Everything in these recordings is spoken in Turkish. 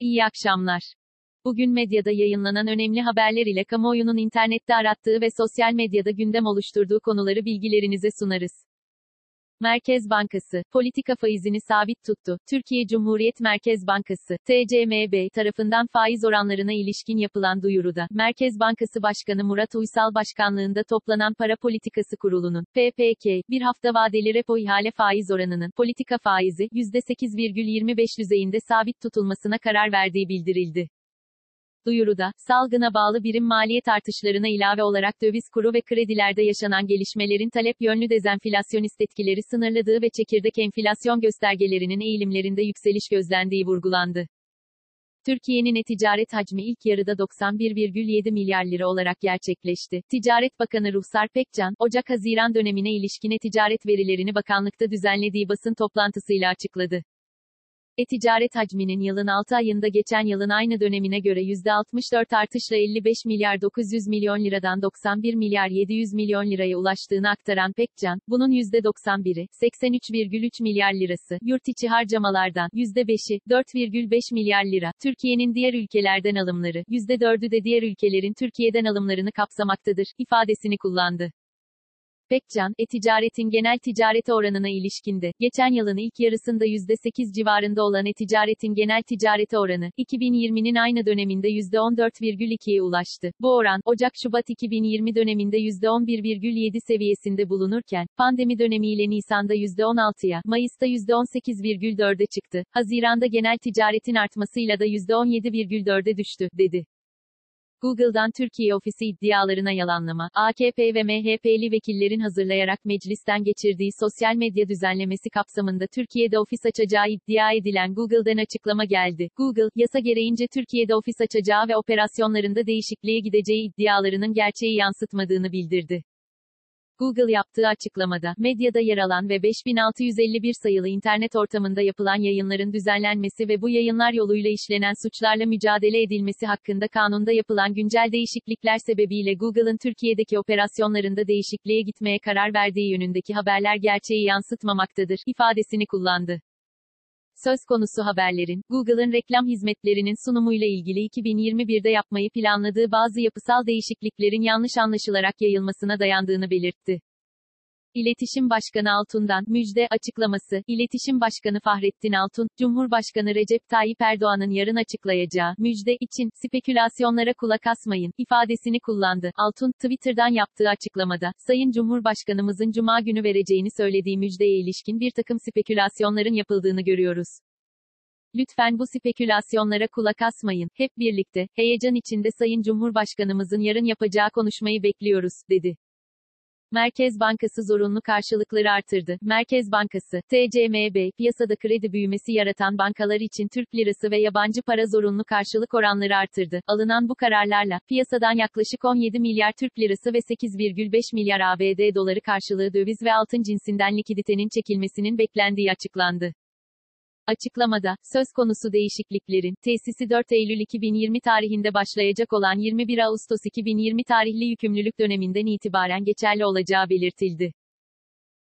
İyi akşamlar. Bugün medyada yayınlanan önemli haberler ile kamuoyunun internette arattığı ve sosyal medyada gündem oluşturduğu konuları bilgilerinize sunarız. Merkez Bankası, politika faizini sabit tuttu. Türkiye Cumhuriyet Merkez Bankası, TCMB tarafından faiz oranlarına ilişkin yapılan duyuruda, Merkez Bankası Başkanı Murat Uysal Başkanlığında toplanan Para Politikası Kurulu'nun, PPK, bir hafta vadeli repo ihale faiz oranının, politika faizi, %8,25 düzeyinde sabit tutulmasına karar verdiği bildirildi. Duyuruda, salgına bağlı birim maliyet artışlarına ilave olarak döviz kuru ve kredilerde yaşanan gelişmelerin talep yönlü dezenflasyonist etkileri sınırladığı ve çekirdek enflasyon göstergelerinin eğilimlerinde yükseliş gözlendiği vurgulandı. Türkiye'nin e-ticaret hacmi ilk yarıda 91,7 milyar lira olarak gerçekleşti. Ticaret Bakanı Ruhsar Pekcan, Ocak-Haziran dönemine ilişkin e-ticaret verilerini bakanlıkta düzenlediği basın toplantısıyla açıkladı. E-ticaret hacminin yılın 6 ayında geçen yılın aynı dönemine göre %64 artışla 55 milyar 900 milyon liradan 91 milyar 700 milyon liraya ulaştığını aktaran Pekcan, bunun %91'i, 83,3 milyar lirası, yurt içi harcamalardan, %5'i, 4,5 milyar lira, Türkiye'nin diğer ülkelerden alımları, %4'ü de diğer ülkelerin Türkiye'den alımlarını kapsamaktadır, ifadesini kullandı. Pekcan, e-ticaretin genel ticarete oranına ilişkinde, geçen yılın ilk yarısında %8 civarında olan e-ticaretin genel ticarete oranı, 2020'nin aynı döneminde %14,2'ye ulaştı. Bu oran, Ocak-Şubat 2020 döneminde %11,7 seviyesinde bulunurken, pandemi dönemiyle Nisan'da %16'ya, Mayıs'ta %18,4'e çıktı. Haziranda genel ticaretin artmasıyla da %17,4'e düştü, dedi. Google'dan Türkiye ofisi iddialarına yalanlama, AKP ve MHP'li vekillerin hazırlayarak meclisten geçirdiği sosyal medya düzenlemesi kapsamında Türkiye'de ofis açacağı iddia edilen Google'dan açıklama geldi. Google, yasa gereğince Türkiye'de ofis açacağı ve operasyonlarında değişikliğe gideceği iddialarının gerçeği yansıtmadığını bildirdi. Google yaptığı açıklamada, medyada yer alan ve 5651 sayılı internet ortamında yapılan yayınların düzenlenmesi ve bu yayınlar yoluyla işlenen suçlarla mücadele edilmesi hakkında kanunda yapılan güncel değişiklikler sebebiyle Google'ın Türkiye'deki operasyonlarında değişikliğe gitmeye karar verdiği yönündeki haberler gerçeği yansıtmamaktadır, ifadesini kullandı. Söz konusu haberlerin, Google'ın reklam hizmetlerinin sunumuyla ilgili 2021'de yapmayı planladığı bazı yapısal değişikliklerin yanlış anlaşılarak yayılmasına dayandığını belirtti. İletişim Başkanı Altun'dan müjde açıklaması. İletişim Başkanı Fahrettin Altun, Cumhurbaşkanı Recep Tayyip Erdoğan'ın yarın açıklayacağı müjde için spekülasyonlara kulak asmayın ifadesini kullandı. Altun, Twitter'dan yaptığı açıklamada, Sayın Cumhurbaşkanımızın cuma günü vereceğini söylediği müjdeye ilişkin bir takım spekülasyonların yapıldığını görüyoruz. Lütfen bu spekülasyonlara kulak asmayın. Hep birlikte, heyecan içinde Sayın Cumhurbaşkanımızın yarın yapacağı konuşmayı bekliyoruz, dedi. Merkez Bankası zorunlu karşılıkları artırdı. Merkez Bankası, TCMB, piyasada kredi büyümesi yaratan bankalar için Türk lirası ve yabancı para zorunlu karşılık oranları artırdı. Alınan bu kararlarla, piyasadan yaklaşık 17 milyar Türk lirası ve 8,5 milyar ABD doları karşılığı döviz ve altın cinsinden likiditenin çekilmesinin beklendiği açıklandı. Açıklamada, söz konusu değişikliklerin, tesisi 4 Eylül 2020 tarihinde başlayacak olan 21 Ağustos 2020 tarihli yükümlülük döneminden itibaren geçerli olacağı belirtildi.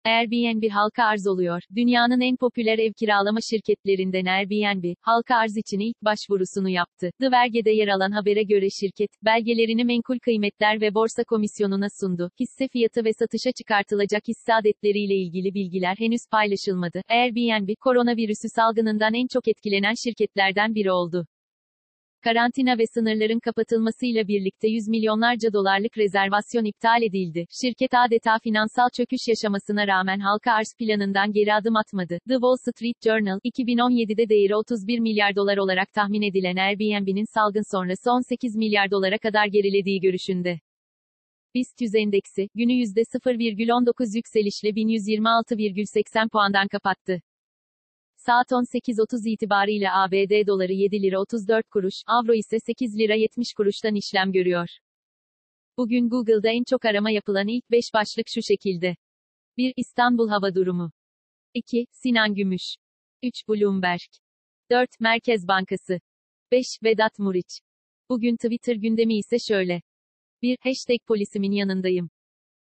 Airbnb halka arz oluyor. Dünyanın en popüler ev kiralama şirketlerinden Airbnb, halka arz için ilk başvurusunu yaptı. The Verge'de yer alan habere göre şirket, belgelerini menkul kıymetler ve borsa komisyonuna sundu. Hisse fiyatı ve satışa çıkartılacak hisse adetleriyle ilgili bilgiler henüz paylaşılmadı. Airbnb, koronavirüsü salgınından en çok etkilenen şirketlerden biri oldu. Karantina ve sınırların kapatılmasıyla birlikte yüz milyonlarca dolarlık rezervasyon iptal edildi. Şirket adeta finansal çöküş yaşamasına rağmen halka arz planından geri adım atmadı. The Wall Street Journal, 2017'de değeri 31 milyar dolar olarak tahmin edilen Airbnb'nin salgın sonrası 18 milyar dolara kadar gerilediği görüşünde. BIST 100 endeksi, günü %0,19 yükselişle 1126,80 puandan kapattı. Saat 18.30 itibariyle ABD doları 7 lira 34 kuruş, avro ise 8 lira 70 kuruştan işlem görüyor. Bugün Google'da en çok arama yapılan ilk 5 başlık şu şekilde. 1. İstanbul hava durumu. 2. Sinan Gümüş. 3. Bloomberg. 4. Merkez Bankası. 5. Vedat Muriç. Bugün Twitter gündemi ise şöyle. 1. Hashtag polisimin yanındayım.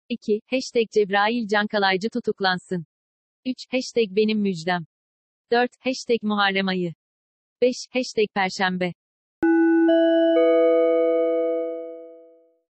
2. Hashtag Cebrail Cankalaycı tutuklansın. 3. Hashtag benim müjdem. 4. Hashtag Muharrem ayı. 5. Hashtag Perşembe